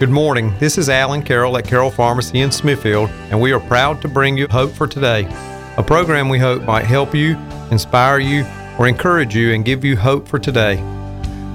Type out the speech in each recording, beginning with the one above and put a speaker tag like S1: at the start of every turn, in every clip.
S1: Good morning. This is Alan Carroll at Carroll Pharmacy in Smithfield, and we are proud to bring you Hope for Today, a program we hope might help you, inspire you, or encourage you and give you hope for today.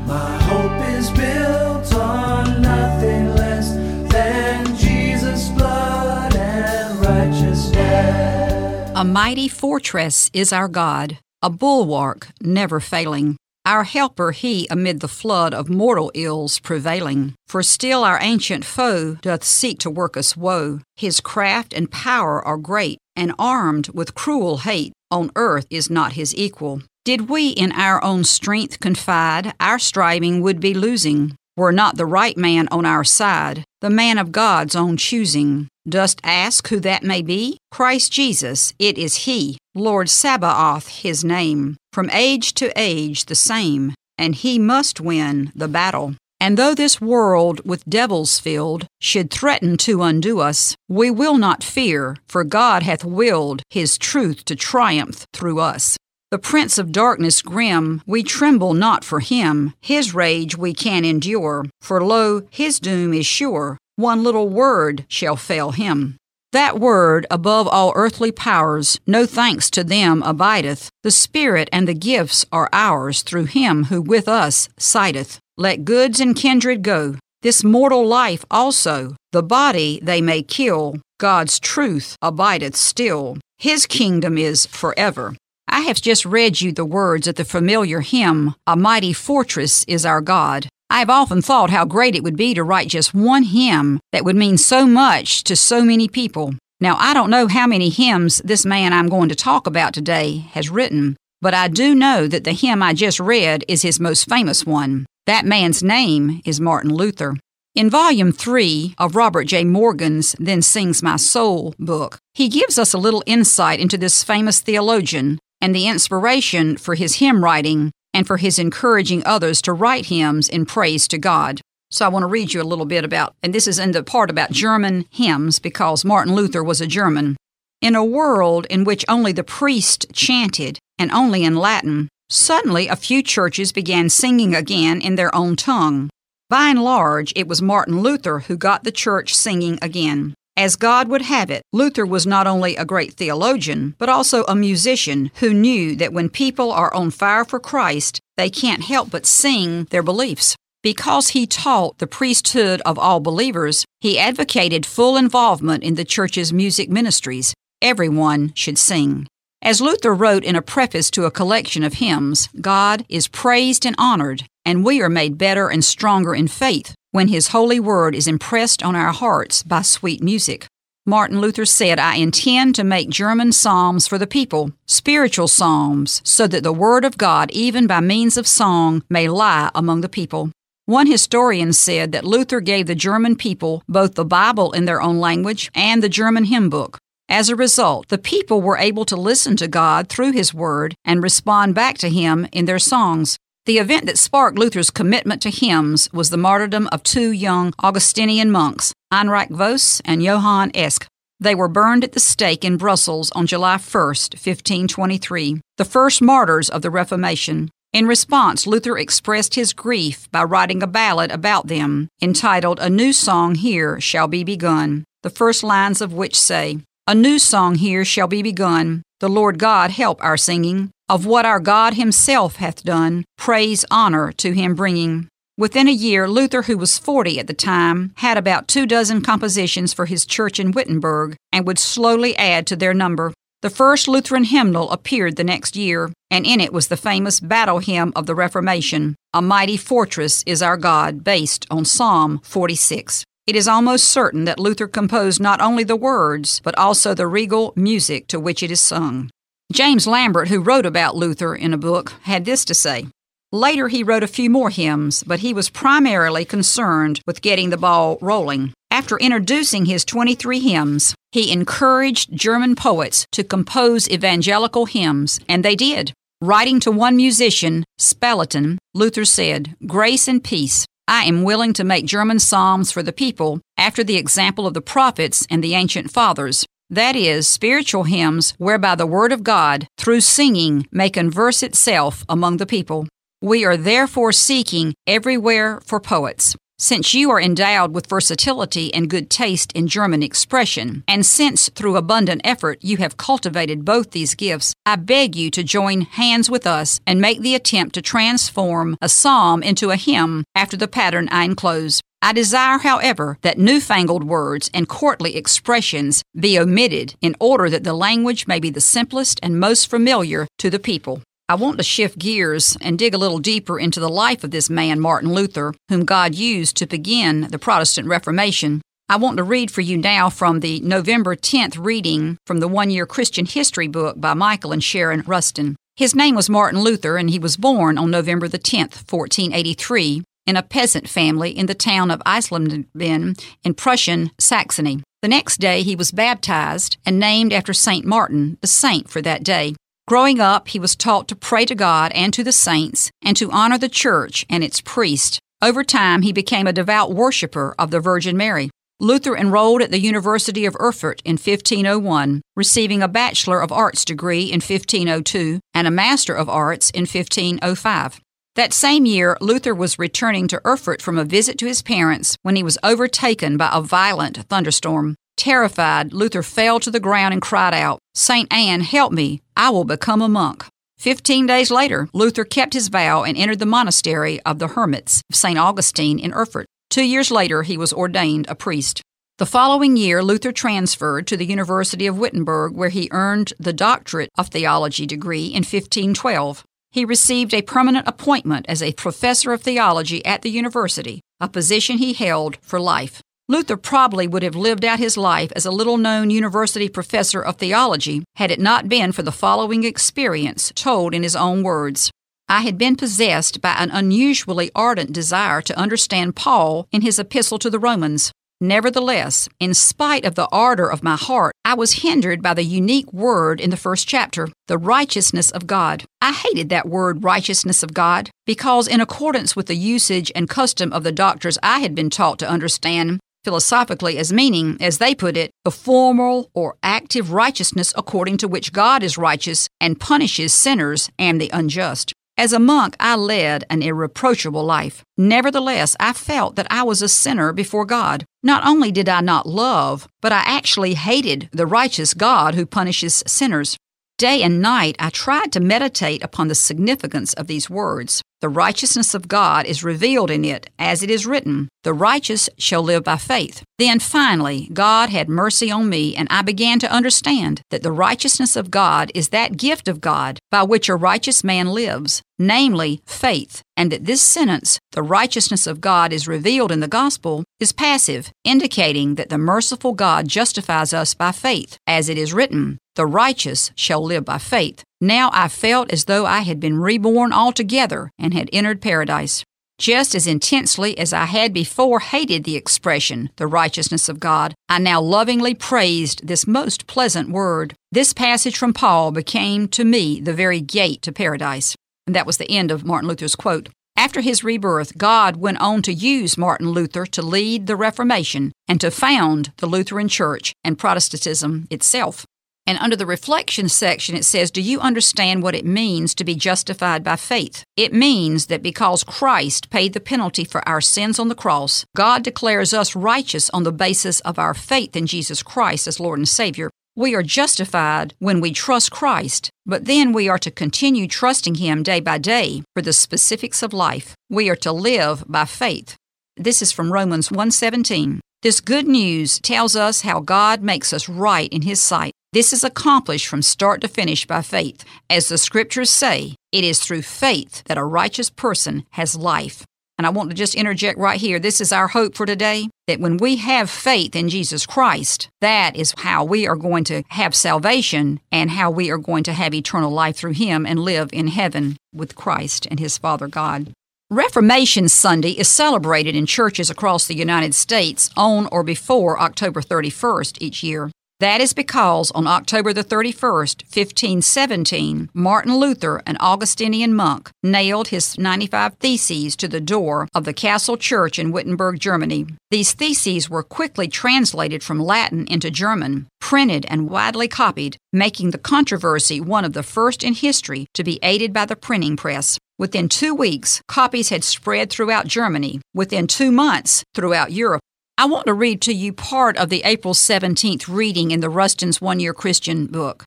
S2: My hope is built on nothing less than Jesus' blood and righteousness.
S3: A mighty fortress is our God, a bulwark never failing. Our helper he amid the flood of mortal ills prevailing. For still our ancient foe doth seek to work us woe. His craft and power are great, and armed with cruel hate, on earth is not his equal. Did we in our own strength confide, our striving would be losing. Were not the right man on our side, the man of God's own choosing. Dost ask who that may be? Christ Jesus, it is He, Lord Sabaoth, His name, from age to age the same, and He must win the battle. And though this world with devils filled should threaten to undo us, we will not fear, for God hath willed His truth to triumph through us. The prince of darkness grim, we tremble not for him. His rage we can endure, for lo, his doom is sure. One little word shall fail him. That word, above all earthly powers, no thanks to them abideth. The Spirit and the gifts are ours through him who with us sideth. Let goods and kindred go, this mortal life also. The body they may kill, God's truth abideth still. His kingdom is forever. I have just read you the words of the familiar hymn, A Mighty Fortress is Our God. I have often thought how great it would be to write just one hymn that would mean so much to so many people. Now, I don't know how many hymns this man I'm going to talk about today has written, but I do know that the hymn I just read is his most famous one. That man's name is Martin Luther. In Volume 3 of Robert J. Morgan's Then Sings My Soul book, he gives us a little insight into this famous theologian and the inspiration for his hymn writing and for his encouraging others to write hymns in praise to God. So I want to read you a little bit about, and this is in the part about German hymns because Martin Luther was a German. In a world in which only the priest chanted, and only in Latin, suddenly a few churches began singing again in their own tongue. By and large, it was Martin Luther who got the church singing again. As God would have it, Luther was not only a great theologian, but also a musician who knew that when people are on fire for Christ, they can't help but sing their beliefs. Because he taught the priesthood of all believers, he advocated full involvement in the church's music ministries. Everyone should sing. As Luther wrote in a preface to a collection of hymns, God is praised and honored, and we are made better and stronger in faith when His holy word is impressed on our hearts by sweet music. Martin Luther said, I intend to make German psalms for the people, spiritual psalms, so that the word of God, even by means of song, may lie among the people. One historian said that Luther gave the German people both the Bible in their own language and the German hymn book. As a result, the people were able to listen to God through His Word and respond back to Him in their songs. The event that sparked Luther's commitment to hymns was the martyrdom of two young Augustinian monks, Heinrich Voss and Johann Esch. They were burned at the stake in Brussels on July 1, 1523, the first martyrs of the Reformation. In response, Luther expressed his grief by writing a ballad about them, entitled A New Song Here Shall Be Begun, the first lines of which say, A new song here shall be begun, the Lord God help our singing, of what our God Himself hath done, praise, honor to Him bringing. Within a year, Luther, who was 40 at the time, had about two dozen compositions for his church in Wittenberg and would slowly add to their number. The first Lutheran hymnal appeared the next year, and in it was the famous battle hymn of the Reformation, A Mighty Fortress is Our God, based on Psalm 46. It is almost certain that Luther composed not only the words, but also the regal music to which it is sung. James Lambert, who wrote about Luther in a book, had this to say. Later, he wrote a few more hymns, but he was primarily concerned with getting the ball rolling. After introducing his 23 hymns, he encouraged German poets to compose evangelical hymns, and they did. Writing to one musician, Spalatin, Luther said, Grace and peace. I am willing to make German psalms for the people after the example of the prophets and the ancient fathers, that is, spiritual hymns whereby the Word of God, through singing, may converse itself among the people. We are therefore seeking everywhere for poets. Since you are endowed with versatility and good taste in German expression, and since through abundant effort you have cultivated both these gifts, I beg you to join hands with us and make the attempt to transform a psalm into a hymn after the pattern I enclose. I desire, however, that newfangled words and courtly expressions be omitted in order that the language may be the simplest and most familiar to the people. I want to shift gears and dig a little deeper into the life of this man, Martin Luther, whom God used to begin the Protestant Reformation. I want to read for you now from the November 10th reading from the one year Christian history book by Michael and Sharon Rusten. His name was Martin Luther, and he was born on November the 10th, 1483, in a peasant family in the town of Eisleben in Prussian Saxony. The next day, he was baptized and named after St. Martin, the saint for that day. Growing up, he was taught to pray to God and to the saints and to honor the church and its priest. Over time, he became a devout worshiper of the Virgin Mary. Luther enrolled at the University of Erfurt in 1501, receiving a Bachelor of Arts degree in 1502 and a Master of Arts in 1505. That same year, Luther was returning to Erfurt from a visit to his parents when he was overtaken by a violent thunderstorm. Terrified, Luther fell to the ground and cried out, St. Anne, help me, I will become a monk. Fifteen days later, Luther kept his vow and entered the monastery of the Hermits of St. Augustine in Erfurt. Two years later, he was ordained a priest. The following year, Luther transferred to the University of Wittenberg, where he earned the Doctorate of Theology degree in 1512. He received a permanent appointment as a professor of theology at the university, a position he held for life. Luther probably would have lived out his life as a little known university professor of theology had it not been for the following experience told in his own words. I had been possessed by an unusually ardent desire to understand Paul in his epistle to the Romans. Nevertheless, in spite of the ardor of my heart, I was hindered by the unique word in the first chapter, the righteousness of God. I hated that word, righteousness of God, because in accordance with the usage and custom of the doctors I had been taught to understand, philosophically as meaning, as they put it, the formal or active righteousness according to which God is righteous and punishes sinners and the unjust. As a monk, I led an irreproachable life. Nevertheless, I felt that I was a sinner before God. Not only did I not love, but I actually hated the righteous God who punishes sinners. Day and night, I tried to meditate upon the significance of these words. The righteousness of God is revealed in it, as it is written, The righteous shall live by faith. Then finally, God had mercy on me, and I began to understand that the righteousness of God is that gift of God by which a righteous man lives, namely, faith, and that this sentence, the righteousness of God is revealed in the gospel, is passive, indicating that the merciful God justifies us by faith, as it is written, The righteous shall live by faith. Now I felt as though I had been reborn altogether and had entered paradise. Just as intensely as I had before hated the expression, the righteousness of God, I now lovingly praised this most pleasant word. This passage from Paul became to me the very gate to paradise. And that was the end of Martin Luther's quote. After his rebirth, God went on to use Martin Luther to lead the Reformation and to found the Lutheran Church and Protestantism itself. And under the reflection section, it says, Do you understand what it means to be justified by faith? It means that because Christ paid the penalty for our sins on the cross, God declares us righteous on the basis of our faith in Jesus Christ as Lord and Savior. We are justified when we trust Christ, but then we are to continue trusting Him day by day for the specifics of life. We are to live by faith. This is from Romans 1:17. This good news tells us how God makes us right in His sight. This is accomplished from start to finish by faith. As the scriptures say, it is through faith that a righteous person has life. And I want to just interject right here. This is our hope for today that when we have faith in Jesus Christ, that is how we are going to have salvation and how we are going to have eternal life through Him and live in heaven with Christ and His Father God. Reformation Sunday is celebrated in churches across the United States on or before October 31st each year. That is because on October the 31st, 1517, Martin Luther, an Augustinian monk, nailed his 95 Theses to the door of the Castle Church in Wittenberg, Germany. These theses were quickly translated from Latin into German, printed, and widely copied, making the controversy one of the first in history to be aided by the printing press. Within two weeks, copies had spread throughout Germany. Within two months, throughout Europe. I want to read to you part of the April 17th reading in the Rusten's One Year Christian book.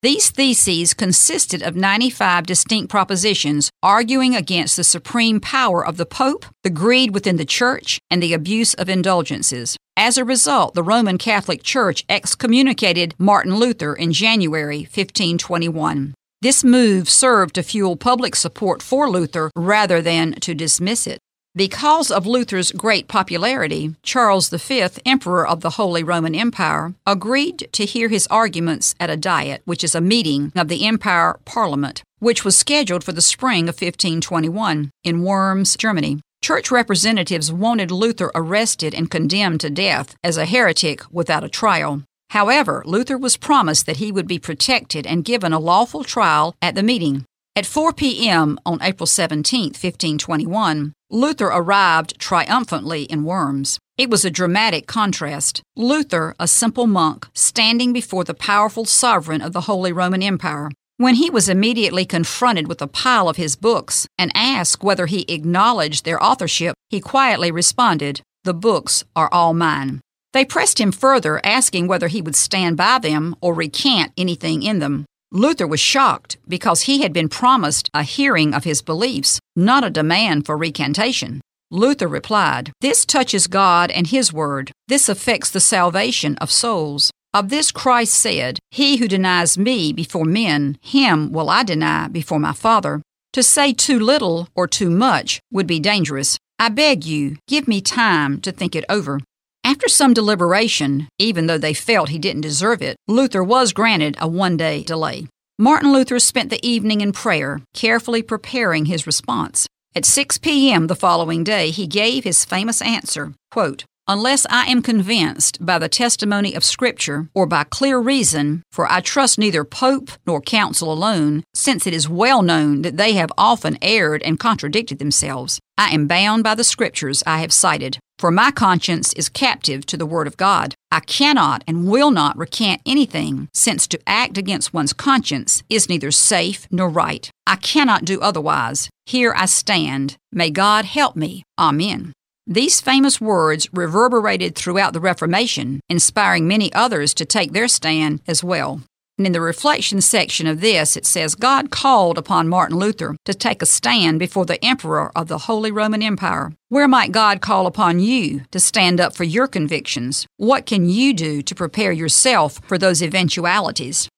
S3: These theses consisted of 95 distinct propositions arguing against the supreme power of the Pope, the greed within the Church, and the abuse of indulgences. As a result, the Roman Catholic Church excommunicated Martin Luther in January 1521. This move served to fuel public support for Luther rather than to dismiss it. Because of Luther's great popularity, Charles V, Emperor of the Holy Roman Empire, agreed to hear his arguments at a diet, which is a meeting of the Empire Parliament, which was scheduled for the spring of 1521 in Worms, Germany. Church representatives wanted Luther arrested and condemned to death as a heretic without a trial. However, Luther was promised that he would be protected and given a lawful trial at the meeting. At 4 p.m. on April 17, 1521, Luther arrived triumphantly in Worms. It was a dramatic contrast. Luther, a simple monk, standing before the powerful sovereign of the Holy Roman Empire. When he was immediately confronted with a pile of his books and asked whether he acknowledged their authorship, he quietly responded, The books are all mine. They pressed him further, asking whether he would stand by them or recant anything in them. Luther was shocked because he had been promised a hearing of his beliefs, not a demand for recantation. Luther replied, This touches God and His Word. This affects the salvation of souls. Of this Christ said, He who denies me before men, him will I deny before my Father. To say too little or too much would be dangerous. I beg you, give me time to think it over. After some deliberation, even though they felt he didn't deserve it, Luther was granted a one day delay. Martin Luther spent the evening in prayer, carefully preparing his response. At 6 p.m. the following day, he gave his famous answer quote, Unless I am convinced by the testimony of Scripture or by clear reason, for I trust neither Pope nor Council alone, since it is well known that they have often erred and contradicted themselves, I am bound by the Scriptures I have cited. For my conscience is captive to the Word of God. I cannot and will not recant anything, since to act against one's conscience is neither safe nor right. I cannot do otherwise. Here I stand. May God help me. Amen. These famous words reverberated throughout the Reformation, inspiring many others to take their stand as well. And in the reflection section of this, it says God called upon Martin Luther to take a stand before the Emperor of the Holy Roman Empire. Where might God call upon you to stand up for your convictions? What can you do to prepare yourself for those eventualities?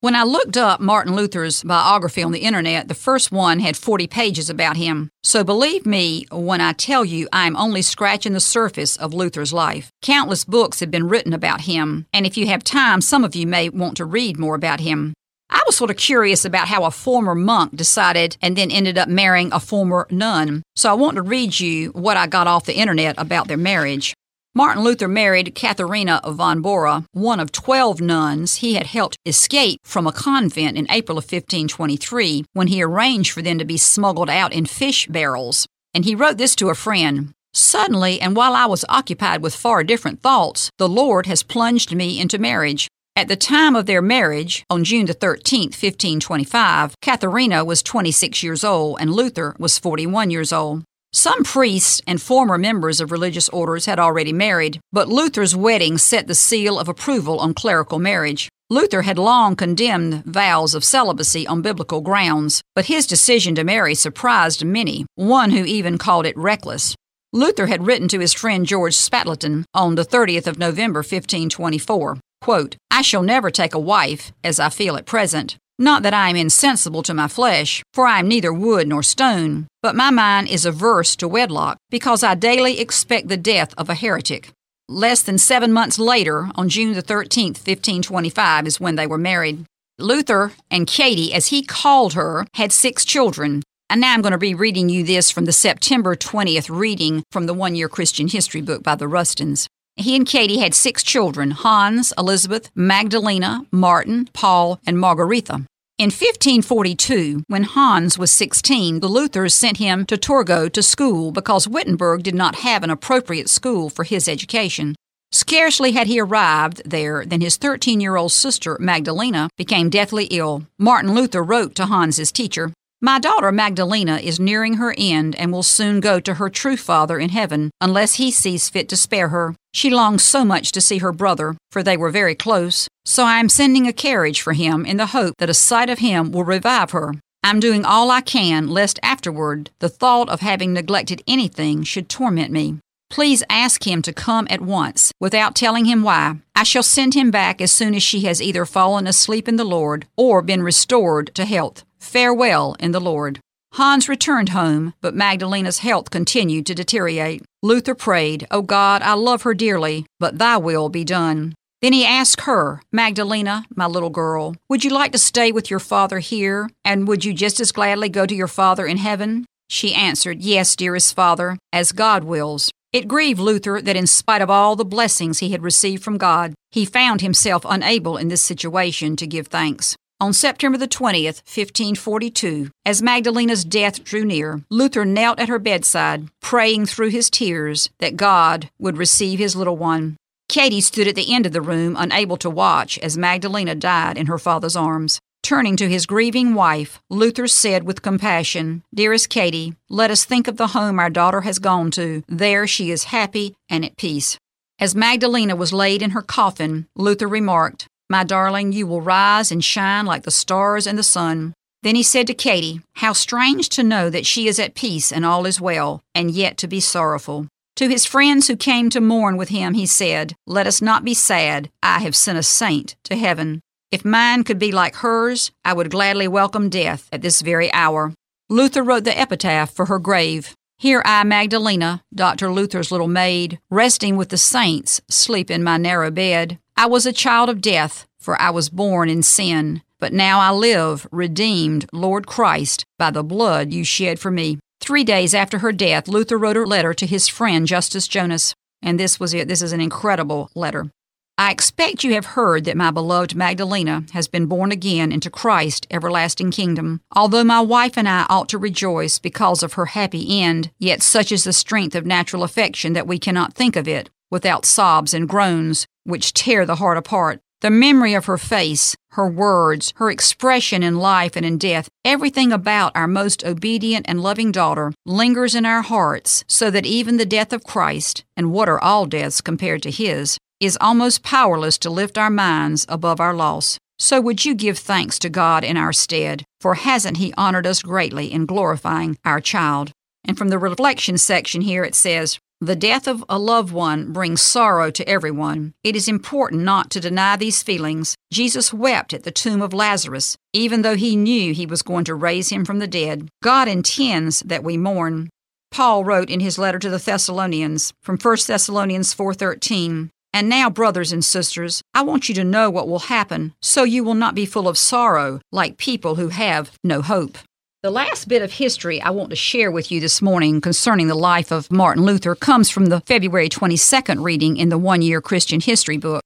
S3: When I looked up Martin Luther's biography on the internet, the first one had 40 pages about him. So believe me when I tell you I'm only scratching the surface of Luther's life. Countless books have been written about him, and if you have time, some of you may want to read more about him. I was sort of curious about how a former monk decided and then ended up marrying a former nun. So I want to read you what I got off the internet about their marriage. Martin Luther married Katharina von Bora, one of 12 nuns he had helped escape from a convent in April of 1523 when he arranged for them to be smuggled out in fish barrels. And he wrote this to a friend Suddenly, and while I was occupied with far different thoughts, the Lord has plunged me into marriage. At the time of their marriage, on June the 13th, 1525, Katharina was 26 years old and Luther was 41 years old. Some priests and former members of religious orders had already married, but Luther's wedding set the seal of approval on clerical marriage. Luther had long condemned vows of celibacy on biblical grounds, but his decision to marry surprised many, one who even called it reckless. Luther had written to his friend George Spalatin on the 30th of November 1524, quote, I shall never take a wife, as I feel at present, not that I am insensible to my flesh, for I am neither wood nor stone, but my mind is averse to wedlock, because I daily expect the death of a heretic. Less than seven months later, on June the 13th, 1525, is when they were married. Luther and Katie, as he called her, had six children. And now I'm going to be reading you this from the September 20th reading from the one year Christian history book by the Rustens. He and Katie had six children Hans, Elizabeth, Magdalena, Martin, Paul, and Margaretha. In 1542, when Hans was 16, the Luthers sent him to Torgau to school because Wittenberg did not have an appropriate school for his education. Scarcely had he arrived there than his 13 year old sister, Magdalena, became deathly ill. Martin Luther wrote to Hans's teacher My daughter Magdalena is nearing her end and will soon go to her true father in heaven unless he sees fit to spare her. She longs so much to see her brother, for they were very close, so I am sending a carriage for him in the hope that a sight of him will revive her. I'm doing all I can lest afterward the thought of having neglected anything should torment me. Please ask him to come at once, without telling him why. I shall send him back as soon as she has either fallen asleep in the Lord or been restored to health. Farewell in the Lord. Hans returned home, but Magdalena's health continued to deteriorate. Luther prayed, O God, I love her dearly, but thy will be done. Then he asked her, Magdalena, my little girl, would you like to stay with your father here, and would you just as gladly go to your father in heaven? She answered, Yes, dearest father, as God wills. It grieved Luther that in spite of all the blessings he had received from God, he found himself unable in this situation to give thanks. On September the 20th, 1542, as Magdalena's death drew near, Luther knelt at her bedside, praying through his tears that God would receive his little one. Katie stood at the end of the room, unable to watch as Magdalena died in her father's arms. Turning to his grieving wife, Luther said with compassion, Dearest Katie, let us think of the home our daughter has gone to. There she is happy and at peace. As Magdalena was laid in her coffin, Luther remarked, My darling, you will rise and shine like the stars and the sun. Then he said to Katie, How strange to know that she is at peace and all is well, and yet to be sorrowful. To his friends who came to mourn with him, he said, Let us not be sad. I have sent a saint to heaven. If mine could be like hers, I would gladly welcome death at this very hour. Luther wrote the epitaph for her grave. Here I, Magdalena, Dr. Luther's little maid, resting with the saints, sleep in my narrow bed. I was a child of death, for I was born in sin. But now I live, redeemed, Lord Christ, by the blood you shed for me. Three days after her death, Luther wrote a letter to his friend Justus Jonas. And this was it. This is an incredible letter. I expect you have heard that my beloved Magdalena has been born again into Christ's everlasting kingdom. Although my wife and I ought to rejoice because of her happy end, yet such is the strength of natural affection that we cannot think of it without sobs and groans which tear the heart apart. The memory of her face, her words, her expression in life and in death, everything about our most obedient and loving daughter lingers in our hearts, so that even the death of Christ, and what are all deaths compared to his, is almost powerless to lift our minds above our loss. So would you give thanks to God in our stead, for hasn't He honored us greatly in glorifying our child? And from the reflection section here it says, the death of a loved one brings sorrow to everyone. It is important not to deny these feelings. Jesus wept at the tomb of Lazarus, even though he knew he was going to raise him from the dead. God intends that we mourn. Paul wrote in his letter to the Thessalonians from 1 Thessalonians 4:13, and now, brothers and sisters, I want you to know what will happen, so you will not be full of sorrow like people who have no hope. The last bit of history I want to share with you this morning concerning the life of Martin Luther comes from the February 22nd reading in the one year Christian history book.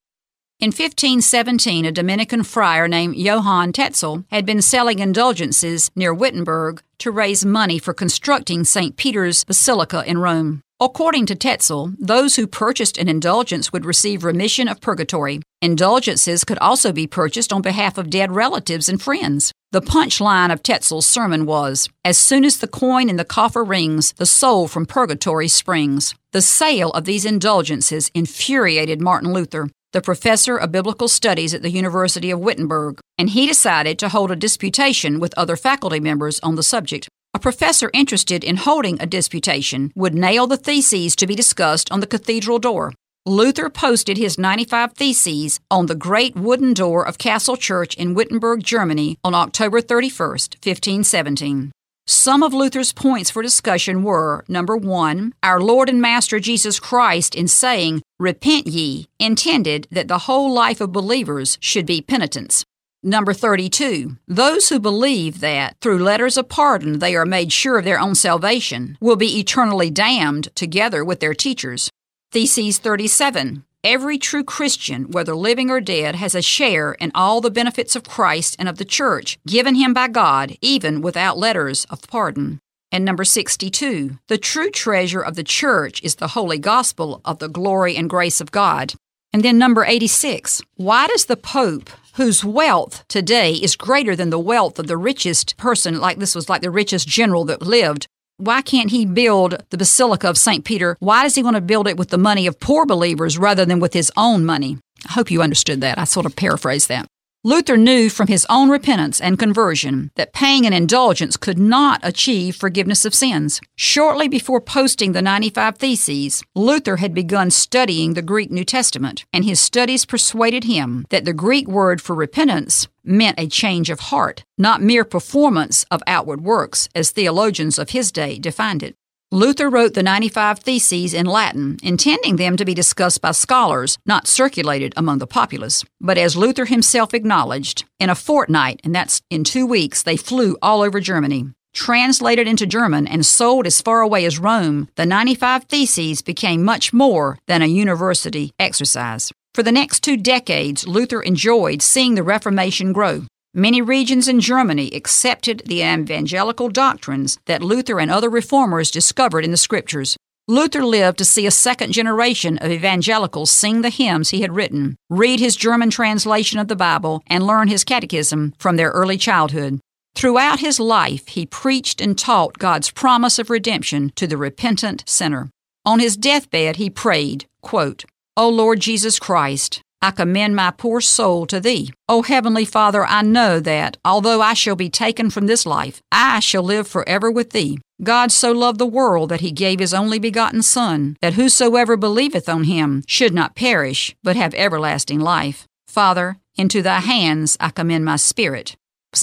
S3: In 1517, a Dominican friar named Johann Tetzel had been selling indulgences near Wittenberg to raise money for constructing St. Peter's Basilica in Rome. According to Tetzel, those who purchased an indulgence would receive remission of purgatory. Indulgences could also be purchased on behalf of dead relatives and friends. The punchline of Tetzel's sermon was As soon as the coin in the coffer rings, the soul from purgatory springs. The sale of these indulgences infuriated Martin Luther, the professor of biblical studies at the University of Wittenberg, and he decided to hold a disputation with other faculty members on the subject. A professor interested in holding a disputation would nail the theses to be discussed on the cathedral door. Luther posted his 95 Theses on the great wooden door of Castle Church in Wittenberg, Germany on October 31, 1517. Some of Luther's points for discussion were number one, our Lord and Master Jesus Christ, in saying, Repent ye, intended that the whole life of believers should be penitence. Number 32. Those who believe that through letters of pardon they are made sure of their own salvation will be eternally damned together with their teachers. Theses 37. Every true Christian, whether living or dead, has a share in all the benefits of Christ and of the church given him by God, even without letters of pardon. And number 62. The true treasure of the church is the holy gospel of the glory and grace of God. And then number 86. Why does the Pope whose wealth today is greater than the wealth of the richest person, like this was like the richest general that lived. Why can't he build the Basilica of St. Peter? Why does he want to build it with the money of poor believers rather than with his own money? I hope you understood that. I sort of paraphrased that. Luther knew from his own repentance and conversion that paying an indulgence could not achieve forgiveness of sins. Shortly before posting the 95 Theses, Luther had begun studying the Greek New Testament, and his studies persuaded him that the Greek word for repentance meant a change of heart, not mere performance of outward works, as theologians of his day defined it. Luther wrote the 95 Theses in Latin, intending them to be discussed by scholars, not circulated among the populace. But as Luther himself acknowledged, in a fortnight, and that's in two weeks, they flew all over Germany. Translated into German and sold as far away as Rome, the 95 Theses became much more than a university exercise. For the next two decades, Luther enjoyed seeing the Reformation grow. Many regions in Germany accepted the evangelical doctrines that Luther and other reformers discovered in the scriptures. Luther lived to see a second generation of evangelicals sing the hymns he had written, read his German translation of the Bible, and learn his catechism from their early childhood. Throughout his life, he preached and taught God's promise of redemption to the repentant sinner. On his deathbed, he prayed, quote, O Lord Jesus Christ, I commend my poor soul to thee. O Heavenly Father, I know that, although I shall be taken from this life, I shall live forever with thee. God so loved the world that he gave his only begotten Son, that whosoever believeth on him should not perish, but have everlasting life. Father, into thy hands I commend my spirit.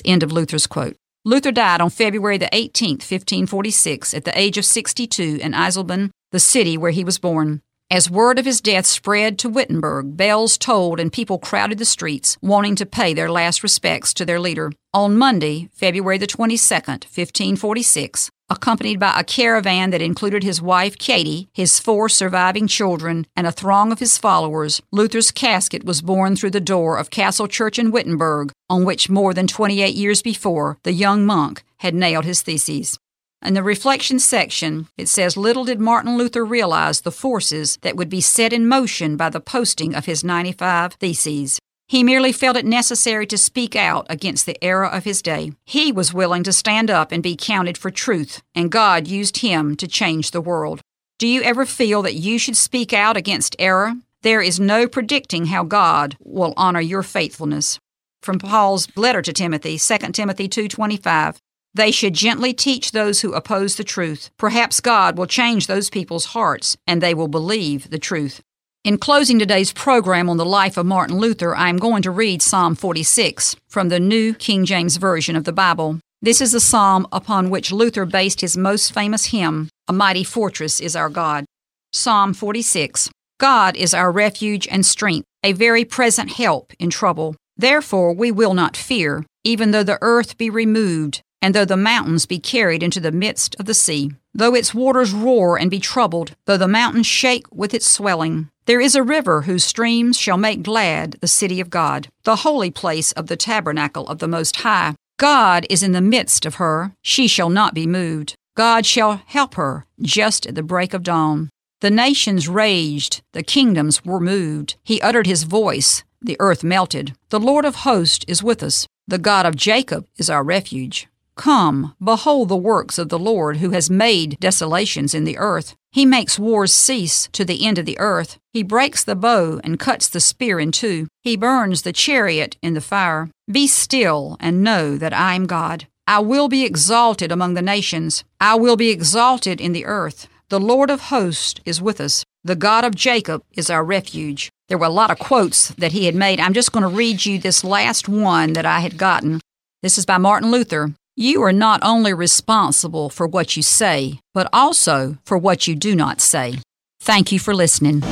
S3: End of Luther's quote. Luther died on February the 18th, 1546, at the age of 62 in Eisleben, the city where he was born. As word of his death spread to Wittenberg, bells tolled and people crowded the streets, wanting to pay their last respects to their leader. On Monday, February the 22nd, 1546, accompanied by a caravan that included his wife Katie, his four surviving children, and a throng of his followers, Luther's casket was borne through the door of Castle Church in Wittenberg, on which more than 28 years before the young monk had nailed his theses. In the reflection section, it says Little did Martin Luther realize the forces that would be set in motion by the posting of his 95 Theses. He merely felt it necessary to speak out against the error of his day. He was willing to stand up and be counted for truth, and God used him to change the world. Do you ever feel that you should speak out against error? There is no predicting how God will honor your faithfulness. From Paul's letter to Timothy, 2 Timothy 2:25. They should gently teach those who oppose the truth. Perhaps God will change those people's hearts and they will believe the truth. In closing today's program on the life of Martin Luther, I am going to read Psalm 46 from the New King James Version of the Bible. This is the psalm upon which Luther based his most famous hymn, A Mighty Fortress is Our God. Psalm 46 God is our refuge and strength, a very present help in trouble. Therefore we will not fear, even though the earth be removed and though the mountains be carried into the midst of the sea, though its waters roar and be troubled, though the mountains shake with its swelling, there is a river whose streams shall make glad the city of God, the holy place of the tabernacle of the Most High. God is in the midst of her, she shall not be moved. God shall help her just at the break of dawn. The nations raged, the kingdoms were moved. He uttered his voice, the earth melted. The Lord of hosts is with us. The God of Jacob is our refuge. Come, behold the works of the Lord, who has made desolations in the earth. He makes wars cease to the end of the earth. He breaks the bow and cuts the spear in two. He burns the chariot in the fire. Be still and know that I am God. I will be exalted among the nations. I will be exalted in the earth. The Lord of hosts is with us. The God of Jacob is our refuge. There were a lot of quotes that he had made. I'm just going to read you this last one that I had gotten. This is by Martin Luther. You are not only responsible for what you say, but also for what you do not say. Thank you for listening.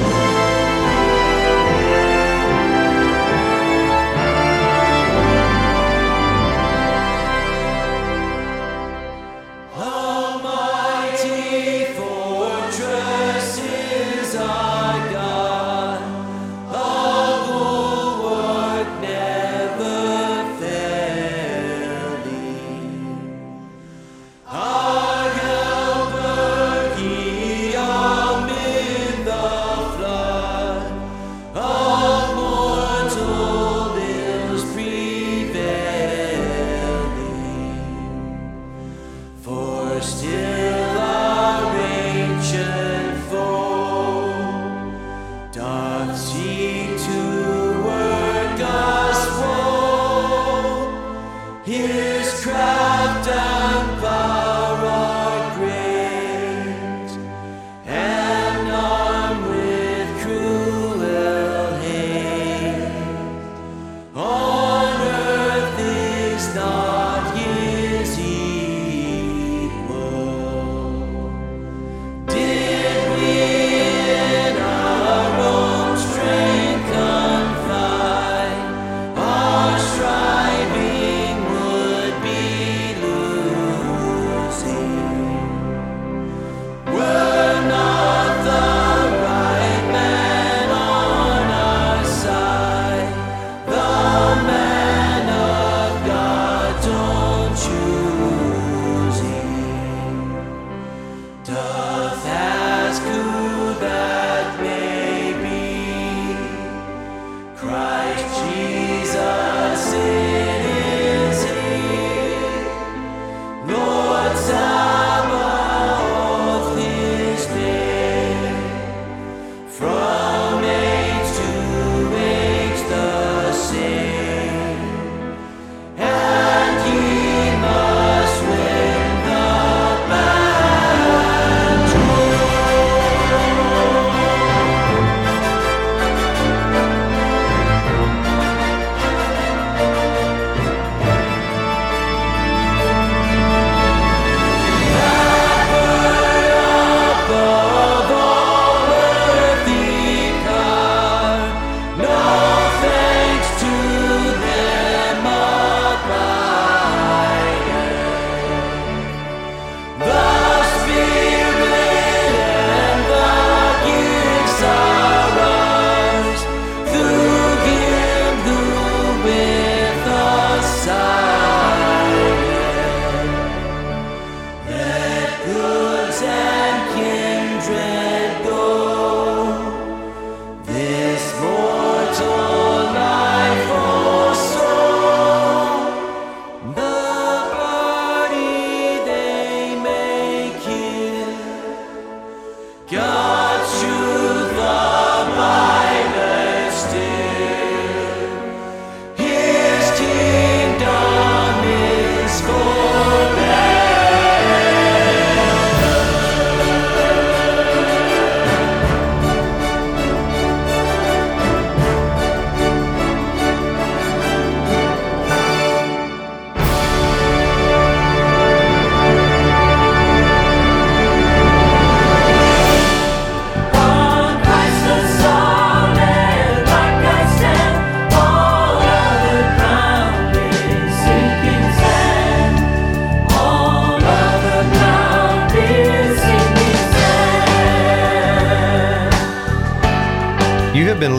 S2: is Christ.
S1: doth